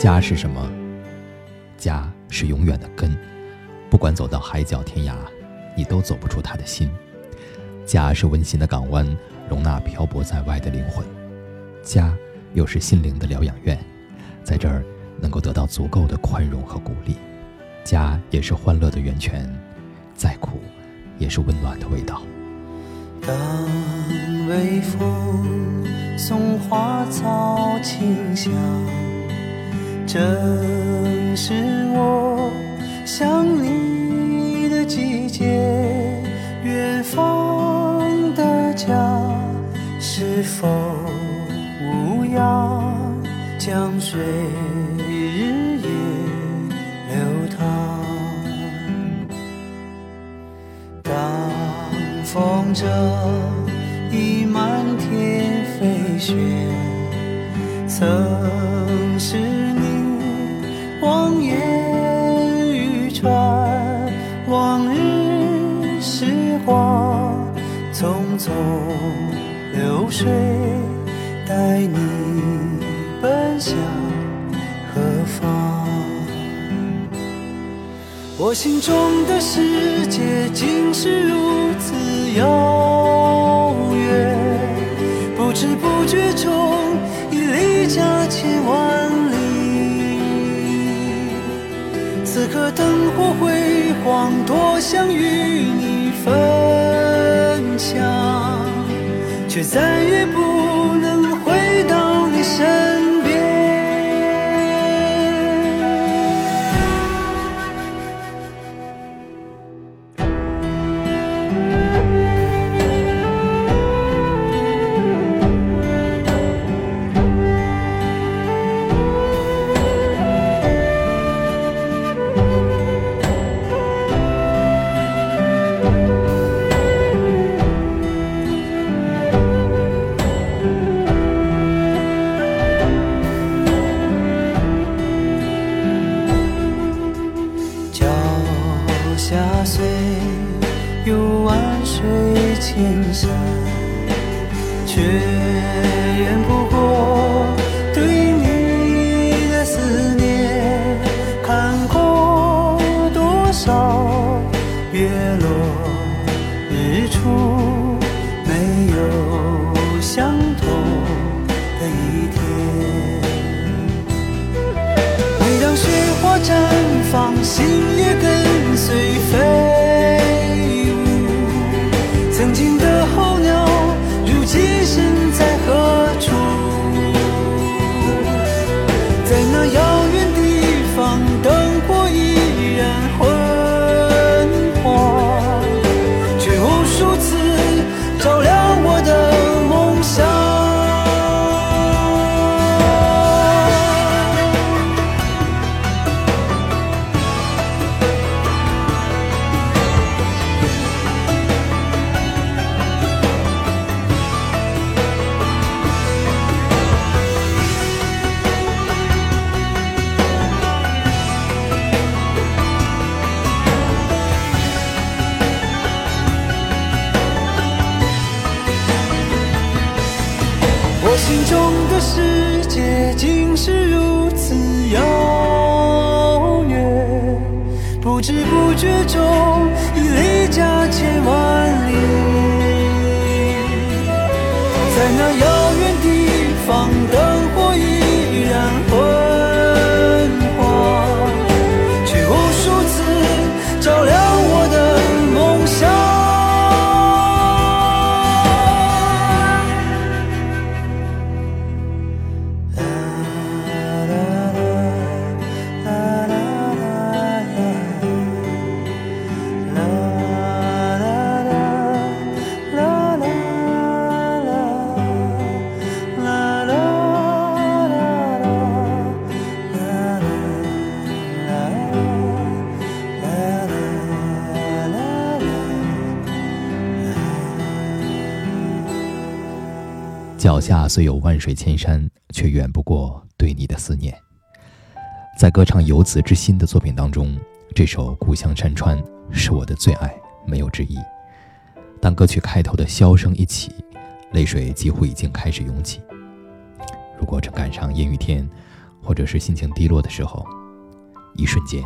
家是什么？家是永远的根，不管走到海角天涯，你都走不出他的心。家是温馨的港湾，容纳漂泊在外的灵魂。家又是心灵的疗养院，在这儿能够得到足够的宽容和鼓励。家也是欢乐的源泉，再苦也是温暖的味道。当微风送花草清香，正是我想你的季节。远方的家是否无恙？江水日夜流淌。当风筝已满天飞雪，曾是时光匆匆流水，带你奔向何方？我心中的世界竟是如此遥远，不知不觉中已离家千万里。此刻灯火辉煌，多想与你分却再也不能回到你身水千山，却远不过脚下虽有万水千山，却远不过对你的思念。在歌唱游子之心的作品当中，这首《故乡山川》是我的最爱，没有之一。当歌曲开头的箫声一起，泪水几乎已经开始涌起。如果正赶上阴雨天，或者是心情低落的时候，一瞬间，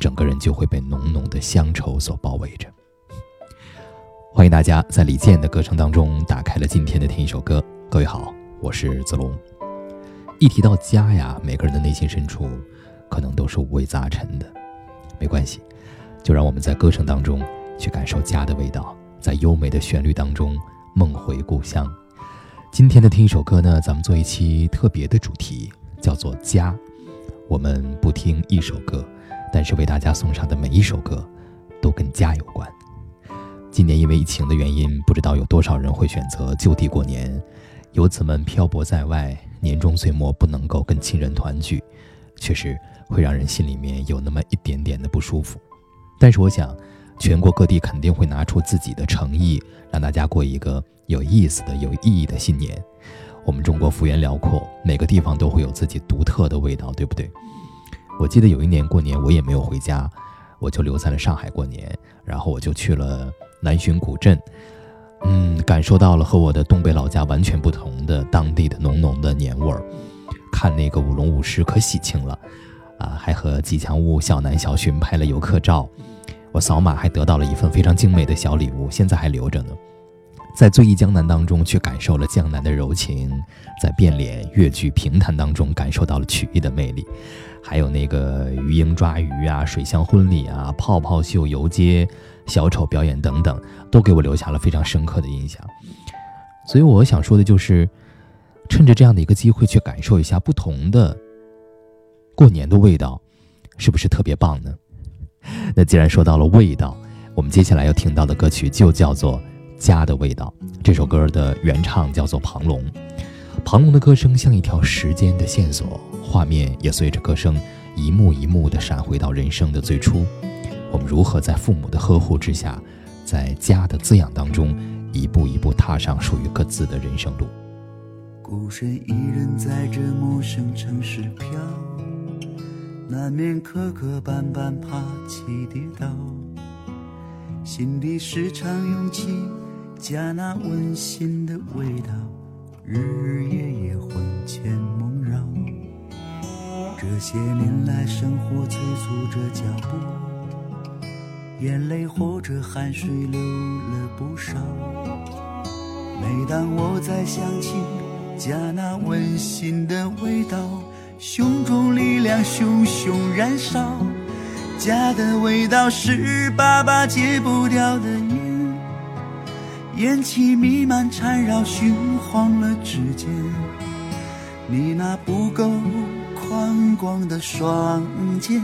整个人就会被浓浓的乡愁所包围着。欢迎大家在李健的歌声当中打开了今天的听一首歌。各位好，我是子龙。一提到家呀，每个人的内心深处可能都是五味杂陈的。没关系，就让我们在歌声当中去感受家的味道，在优美的旋律当中梦回故乡。今天的听一首歌呢，咱们做一期特别的主题，叫做家。我们不听一首歌，但是为大家送上的每一首歌都跟家有关。今年因为疫情的原因，不知道有多少人会选择就地过年。游子们漂泊在外，年终岁末不能够跟亲人团聚，确实会让人心里面有那么一点点的不舒服。但是我想，全国各地肯定会拿出自己的诚意，让大家过一个有意思的、有意义的新年。我们中国幅员辽阔，每个地方都会有自己独特的味道，对不对？我记得有一年过年，我也没有回家，我就留在了上海过年，然后我就去了。南浔古镇，嗯，感受到了和我的东北老家完全不同的当地的浓浓的年味儿。看那个舞龙舞狮可喜庆了，啊，还和吉祥物小南小巡拍了游客照。我扫码还得到了一份非常精美的小礼物，现在还留着呢。在醉忆江南当中，去感受了江南的柔情；在变脸越剧评弹当中，感受到了曲艺的魅力。还有那个鱼鹰抓鱼啊，水乡婚礼啊，泡泡秀游街。小丑表演等等，都给我留下了非常深刻的印象。所以我想说的就是，趁着这样的一个机会去感受一下不同的过年的味道，是不是特别棒呢？那既然说到了味道，我们接下来要听到的歌曲就叫做《家的味道》。这首歌的原唱叫做庞龙，庞龙的歌声像一条时间的线索，画面也随着歌声一幕一幕的闪回到人生的最初。我们如何在父母的呵护之下，在家的滋养当中，一步一步踏上属于各自的人生路？孤身一人在这陌生城市飘，难免磕磕绊绊，爬起跌倒，心底时常涌起家那温馨的味道，日日夜夜魂牵梦绕。这些年来，生活催促着脚步。眼泪或者汗水流了不少。每当我在想起家那温馨的味道，胸中力量熊熊燃烧。家的味道是爸爸戒不掉的烟，烟气弥漫缠绕，熏黄了指尖。你那不够。宽广的双肩，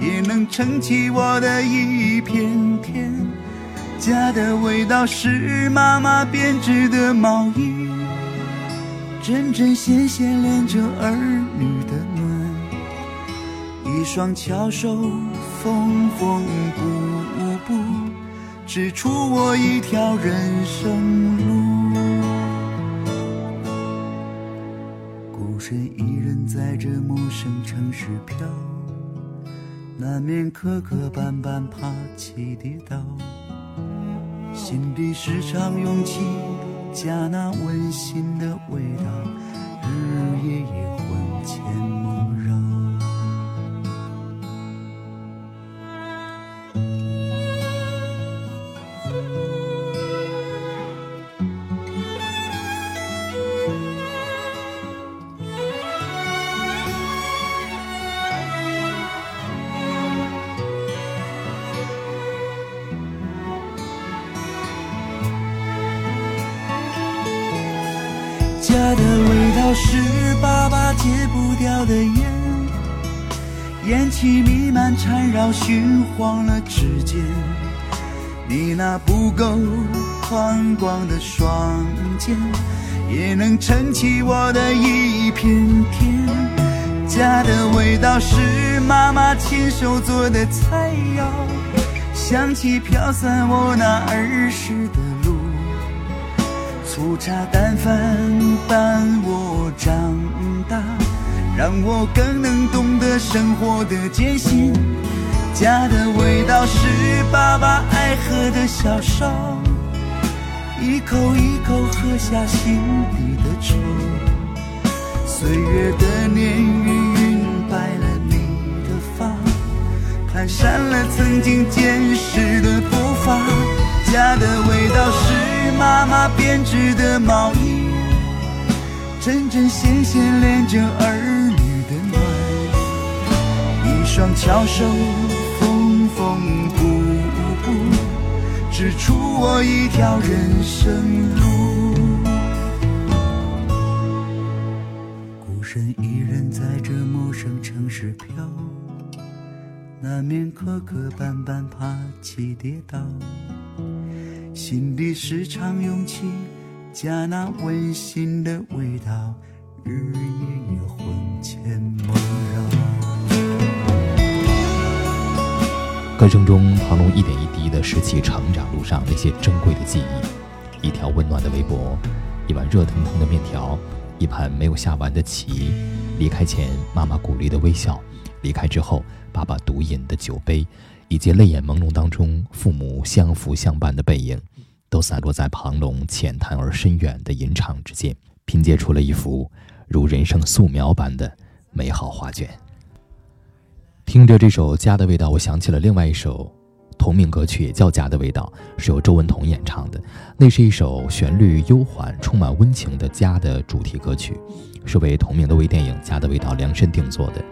也能撑起我的一片天。家的味道是妈妈编织的毛衣，针针线线连着儿女的暖。一双巧手缝缝补补，织出我一条人生路。身一人在这陌生城市飘，难免磕磕绊绊，爬起跌倒。心底时常涌起家那温馨的味道，日日夜夜魂牵。烟气弥漫缠绕，熏黄了指尖。你那不够宽广的双肩，也能撑起我的一片天。家的味道是妈妈亲手做的菜肴，香气飘散我那儿时的路。粗茶淡饭伴我长大，让我更能懂得生活的艰辛。家的味道是爸爸爱喝的小烧，一口一口喝下心底的愁。岁月的年月晕白了你的发，蹒跚了曾经坚实的步伐。家的味道是妈妈编织的毛衣，针针线线连着儿。双巧手缝缝补补，织出我一条人生路。孤身一人在这陌生城市飘，难免磕磕绊绊，爬起跌倒。心里时常涌起家那温馨的味道，日夜夜魂牵梦绕。歌声中，庞龙一点一滴地拾起成长路上那些珍贵的记忆：一条温暖的围脖，一碗热腾腾的面条，一盘没有下完的棋。离开前，妈妈鼓励的微笑；离开之后，爸爸独饮的酒杯。以及泪眼朦胧当中，父母相扶相伴的背影，都散落在庞龙浅谈而深远的吟唱之间，拼接出了一幅如人生素描般的美好画卷。听着这首《家的味道》，我想起了另外一首同名歌曲，也叫《家的味道》，是由周文彤演唱的。那是一首旋律悠缓、充满温情的家的主题歌曲，是为同名的微电影《家的味道》量身定做的。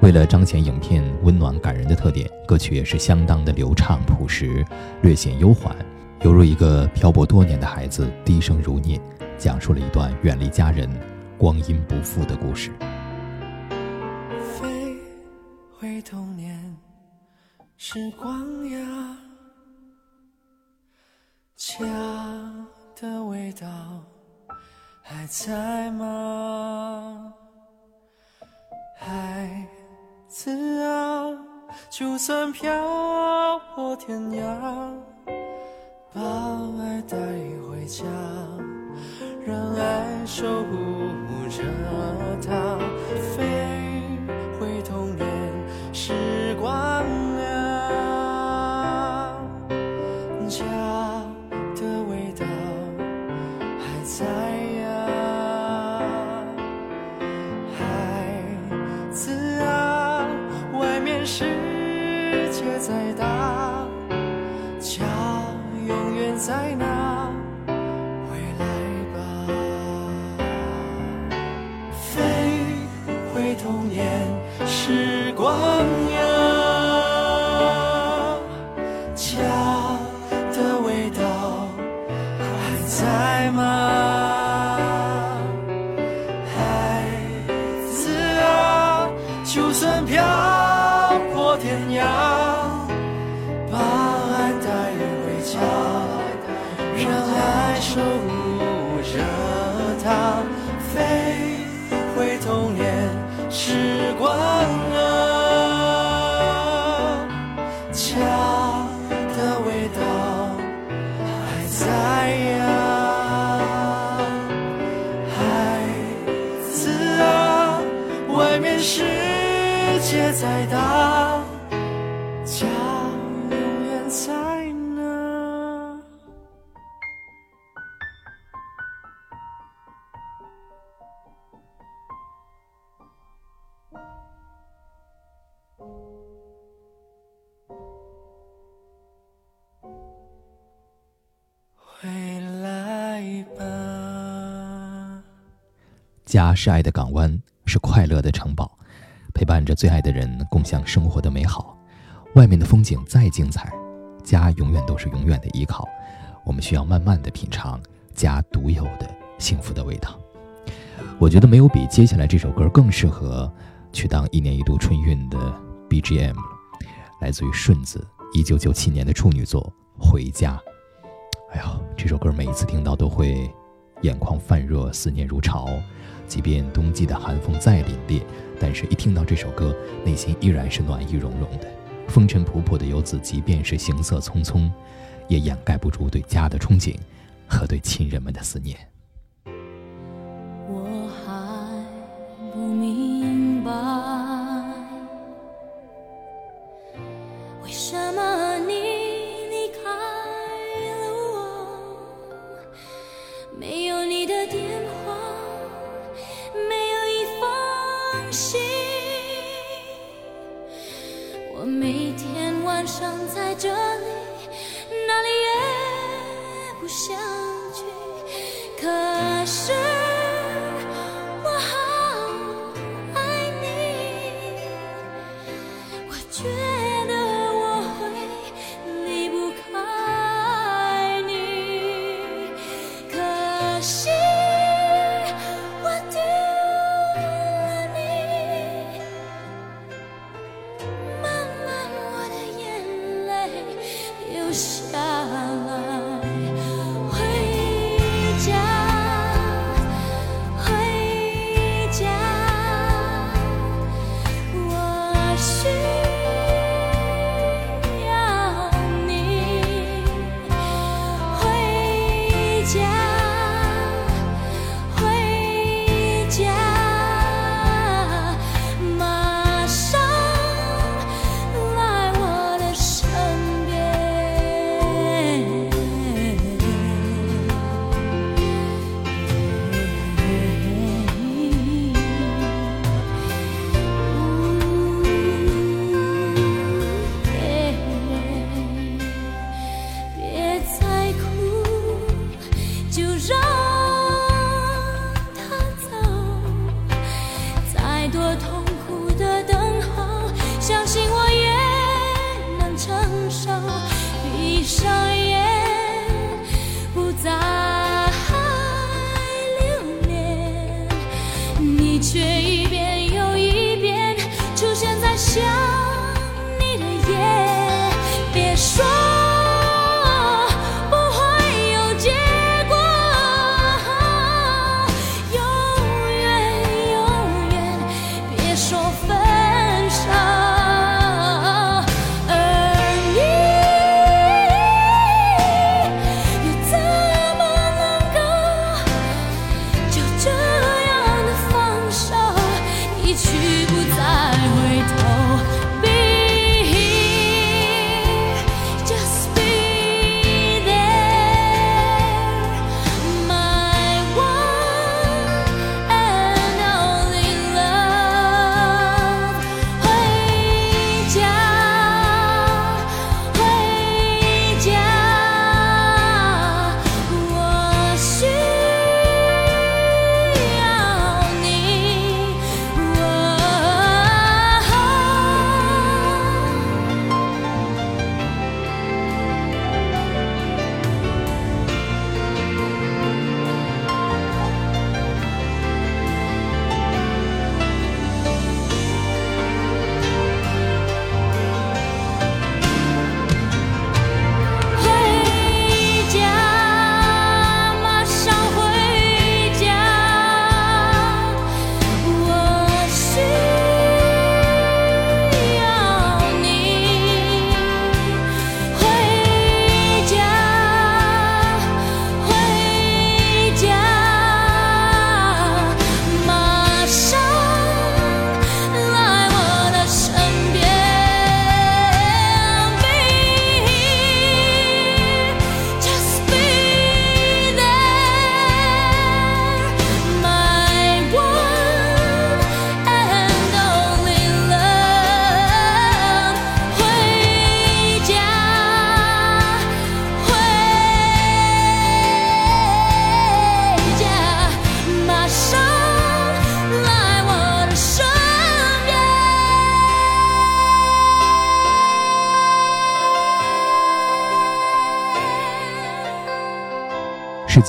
为了彰显影片温暖感人的特点，歌曲也是相当的流畅朴实，略显悠缓，犹如一个漂泊多年的孩子低声如念，讲述了一段远离家人、光阴不复的故事。童年时光呀，家的味道还在吗？孩。子啊，就算漂泊天涯，把爱带回家，让爱守护着它，飞是爱的港湾，是快乐的城堡，陪伴着最爱的人，共享生活的美好。外面的风景再精彩，家永远都是永远的依靠。我们需要慢慢的品尝家独有的幸福的味道。我觉得没有比接下来这首歌更适合去当一年一度春运的 BGM。来自于顺子一九九七年的处女作《回家》。哎呀，这首歌每一次听到都会眼眶泛热，思念如潮。即便冬季的寒风再凛冽，但是一听到这首歌，内心依然是暖意融融的。风尘仆仆的游子，即便是行色匆匆，也掩盖不住对家的憧憬和对亲人们的思念。去。可是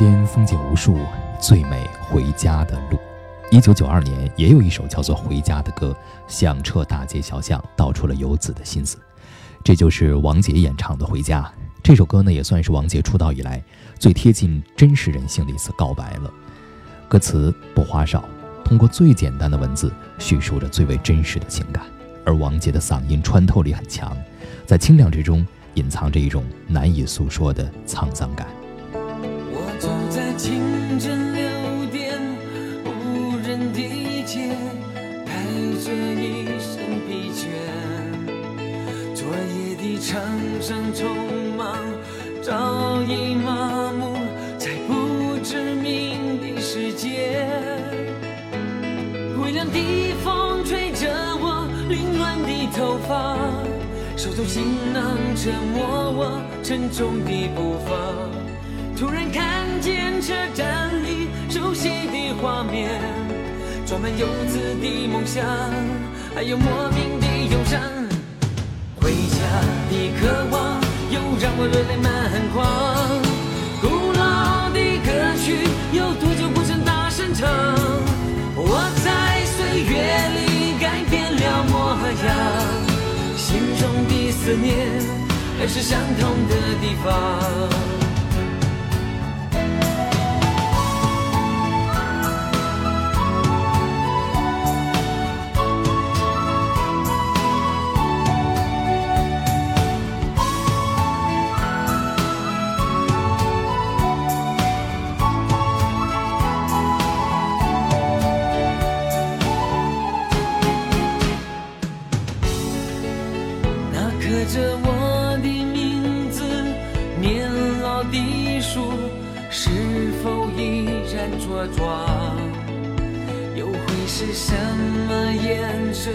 间风景无数，最美回家的路。一九九二年，也有一首叫做《回家》的歌，响彻大街小巷，道出了游子的心思。这就是王杰演唱的《回家》。这首歌呢，也算是王杰出道以来最贴近真实人性的一次告白了。歌词不花哨，通过最简单的文字叙述着最为真实的情感，而王杰的嗓音穿透力很强，在清亮之中隐藏着一种难以诉说的沧桑感。场上匆忙，早已麻木在不知名的世界。微凉的风吹着我凌乱的头发，手中行囊折磨我沉重的步伐。突然看见车站里熟悉的画面，装满游子的梦想，还有莫名的忧伤。你渴望，又让我热泪满眶。古老的歌曲，有多久不曾大声唱？我在岁月里改变了模样，心中的思念，还是相同的地方。着我的名字，年老的树是否依然茁壮？又会是什么颜色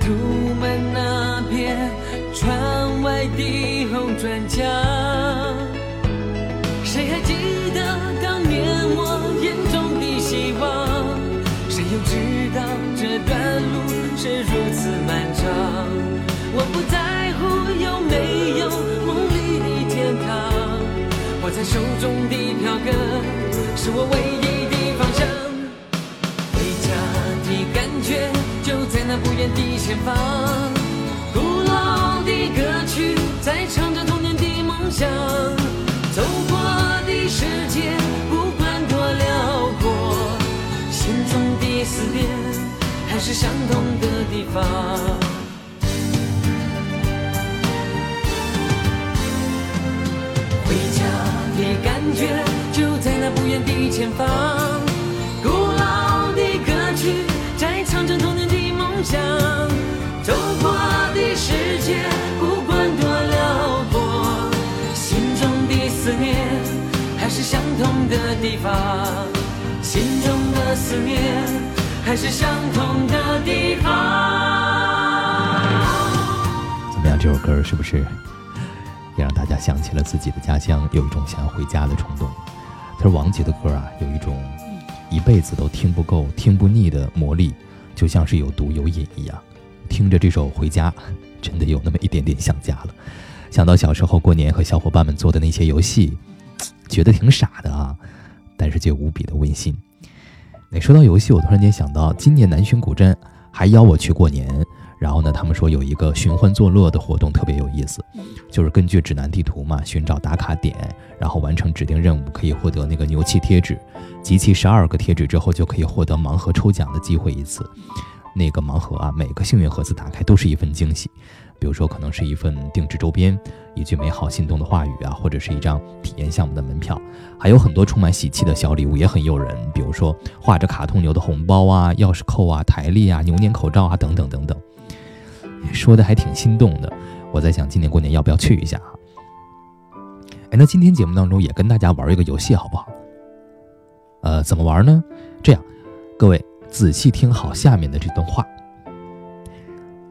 涂满那片窗外的红砖墙？谁还记得当年我眼中的希望？谁又知道这段路是如此漫长？我不在乎有没有梦里的天堂，握在手中的票根是我唯一的方向。回家的感觉就在那不远的前方，古老的歌曲在唱着童年的梦想。走过的世界不管多辽阔，心中的思念还是相同的地方。的感觉就在那不远的前方，古老的歌曲在唱着童年的梦想。走过的世界不管多辽阔，心中的思念还是相同的地方。心中的思念还是相同的地方。怎么样，这首歌是不是？想起了自己的家乡，有一种想要回家的冲动。他说：“王杰的歌啊，有一种一辈子都听不够、听不腻的魔力，就像是有毒有瘾一样。听着这首《回家》，真的有那么一点点想家了。想到小时候过年和小伙伴们做的那些游戏，觉得挺傻的啊，但是却无比的温馨。那说到游戏，我突然间想到，今年南浔古镇还邀我去过年。”然后呢，他们说有一个寻欢作乐的活动特别有意思，就是根据指南地图嘛，寻找打卡点，然后完成指定任务，可以获得那个牛气贴纸，集齐十二个贴纸之后，就可以获得盲盒抽奖的机会一次。那个盲盒啊，每个幸运盒子打开都是一份惊喜，比如说可能是一份定制周边，一句美好心动的话语啊，或者是一张体验项目的门票，还有很多充满喜气的小礼物，也很诱人，比如说画着卡通牛的红包啊、钥匙扣啊、台历啊、牛年口罩啊等等等等。说的还挺心动的，我在想今年过年要不要去一下哈？哎，那今天节目当中也跟大家玩一个游戏好不好？呃，怎么玩呢？这样，各位仔细听好下面的这段话。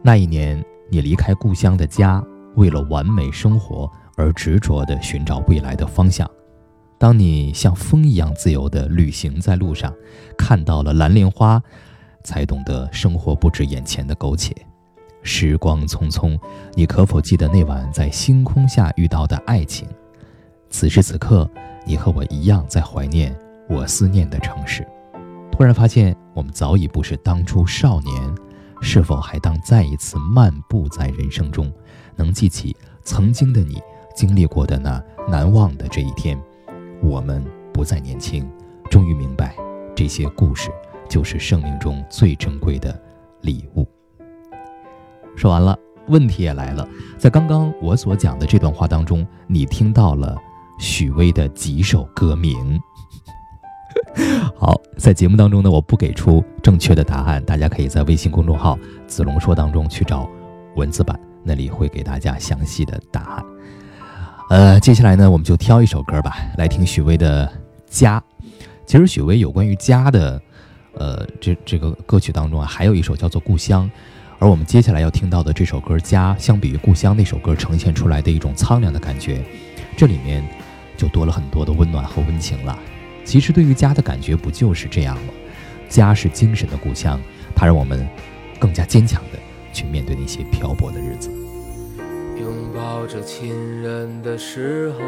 那一年，你离开故乡的家，为了完美生活而执着地寻找未来的方向。当你像风一样自由地旅行在路上，看到了蓝莲花，才懂得生活不止眼前的苟且。时光匆匆，你可否记得那晚在星空下遇到的爱情？此时此刻，你和我一样在怀念我思念的城市。突然发现，我们早已不是当初少年，是否还当再一次漫步在人生中，能记起曾经的你经历过的那难忘的这一天？我们不再年轻，终于明白，这些故事就是生命中最珍贵的礼物。说完了，问题也来了。在刚刚我所讲的这段话当中，你听到了许巍的几首歌名。好，在节目当中呢，我不给出正确的答案，大家可以在微信公众号“子龙说”当中去找文字版，那里会给大家详细的答案。呃，接下来呢，我们就挑一首歌吧，来听许巍的《家》。其实许巍有关于家的，呃，这这个歌曲当中啊，还有一首叫做《故乡》。而我们接下来要听到的这首歌《家》，相比于故乡那首歌呈现出来的一种苍凉的感觉，这里面就多了很多的温暖和温情了。其实，对于家的感觉不就是这样吗？家是精神的故乡，它让我们更加坚强的去面对那些漂泊的日子。拥抱着亲人的时候，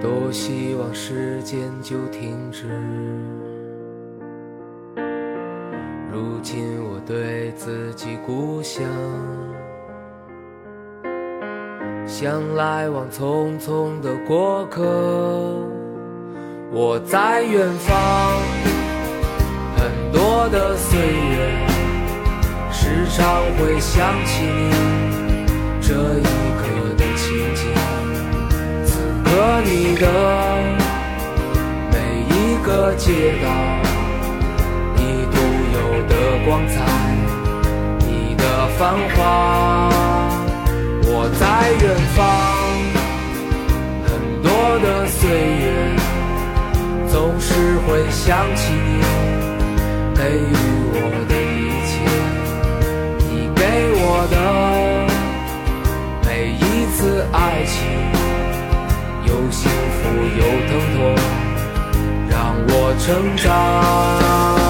多希望时间就停止。如今我对自己故乡，像来往匆匆的过客。我在远方，很多的岁月，时常会想起你这一刻的情景。此刻你的每一个街道。光彩，你的繁华，我在远方。很多的岁月，总是会想起你给予我的一切。你给我的每一次爱情，有幸福有疼痛，让我成长。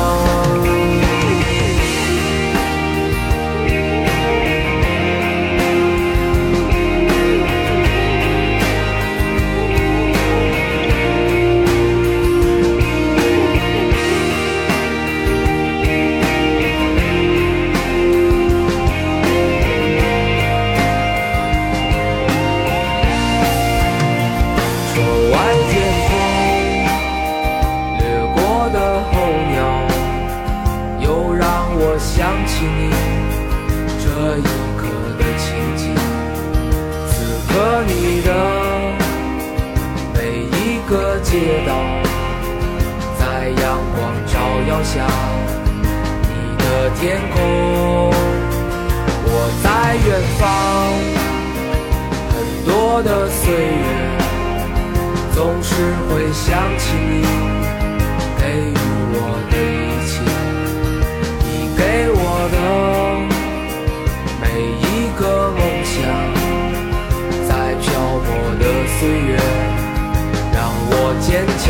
下你的天空，我在远方。很多的岁月，总是会想起你给予我的一切。你给我的每一个梦想，在漂泊的岁月，让我坚强。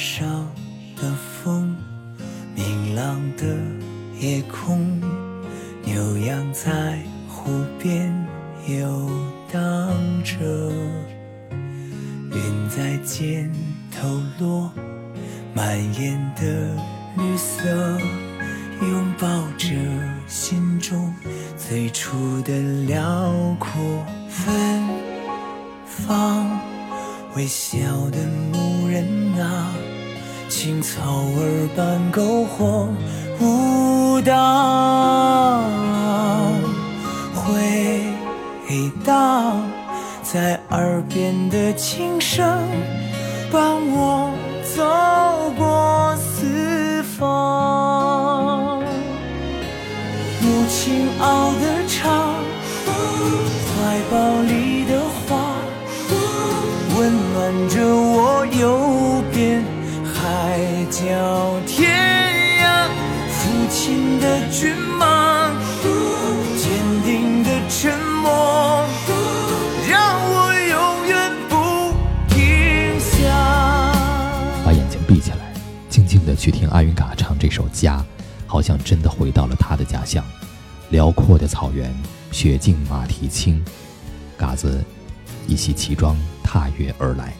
草阿云嘎唱这首《家》，好像真的回到了他的家乡。辽阔的草原，雪净马蹄轻，嘎子一袭奇装踏月而来。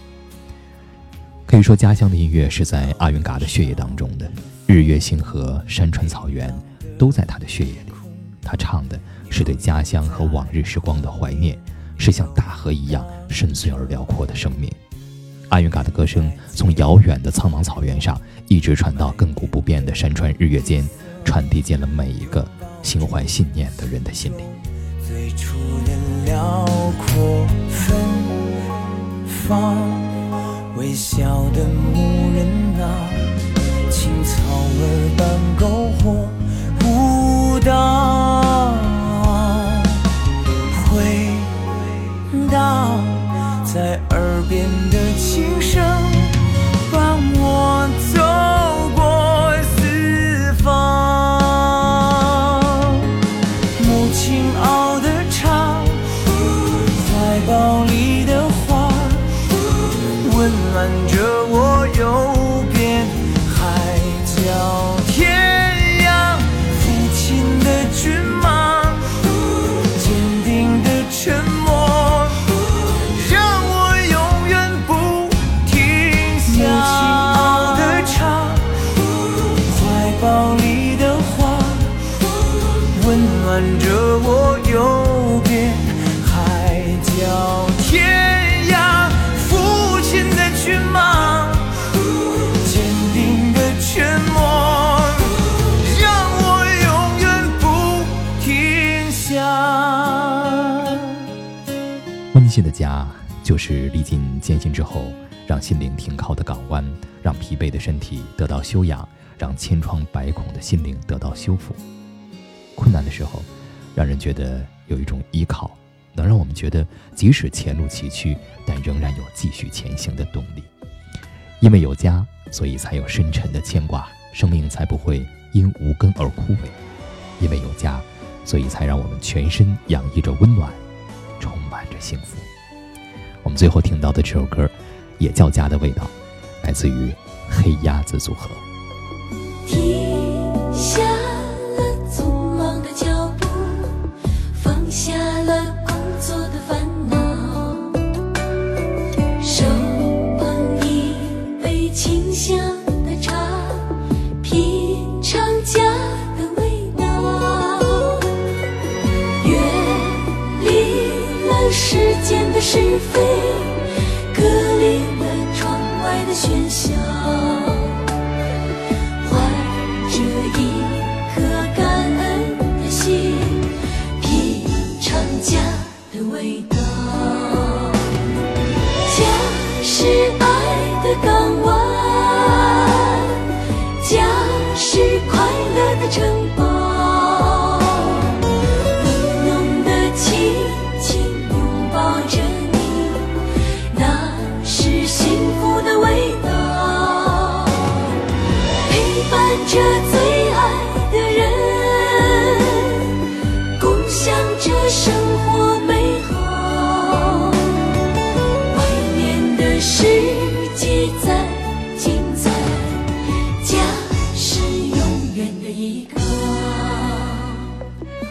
可以说，家乡的音乐是在阿云嘎的血液当中的，日月星河、山川草原都在他的血液里。他唱的是对家乡和往日时光的怀念，是像大河一样深邃而辽阔的生命。阿云嘎的歌声从遥远的苍茫草原上，一直传到亘古不变的山川日月间，传递进了每一个心怀信念的人的心里。最初的辽阔芬芳，微笑的牧人啊，青草儿般篝火家。温馨的家，就是历尽艰辛之后，让心灵停靠的港湾，让疲惫的身体得到休养，让千疮百孔的心灵得到修复。困难的时候，让人觉得有一种依靠，能让我们觉得即使前路崎岖，但仍然有继续前行的动力。因为有家，所以才有深沉的牵挂，生命才不会因无根而枯萎。因为有家，所以才让我们全身洋溢着温暖，充满着幸福。我们最后听到的这首歌，也叫《家的味道》，来自于黑鸭子组合。停下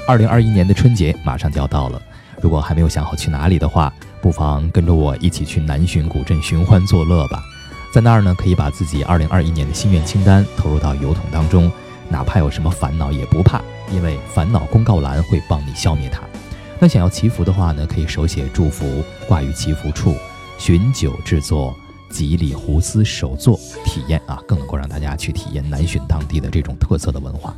二零二一年的春节马上就要到了，如果还没有想好去哪里的话，不妨跟着我一起去南浔古镇寻欢作乐吧。在那儿呢，可以把自己二零二一年的心愿清单投入到邮筒当中，哪怕有什么烦恼也不怕，因为烦恼公告栏会帮你消灭它。那想要祈福的话呢，可以手写祝福挂于祈福处，寻酒制作吉里胡斯手作体验啊，更能够让大家去体验南浔当地的这种特色的文化。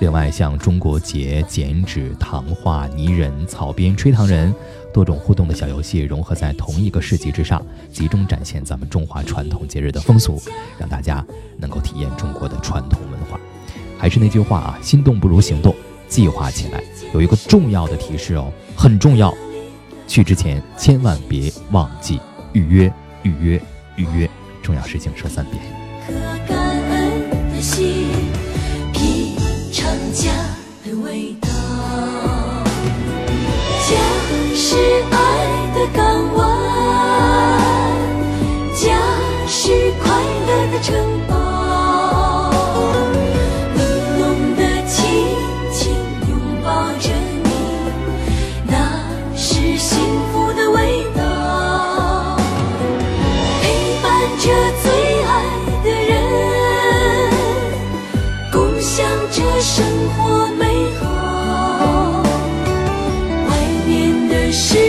另外，像中国结、剪纸、糖画、泥人、草编、吹糖人，多种互动的小游戏融合在同一个市集之上，集中展现咱们中华传统节日的风俗，让大家能够体验中国的传统文化。还是那句话啊，心动不如行动，计划起来。有一个重要的提示哦，很重要，去之前千万别忘记预约，预约。预约，重要事情说三遍。颗感恩的心，品尝家的味道。家是爱的港湾，家是快乐的城堡。面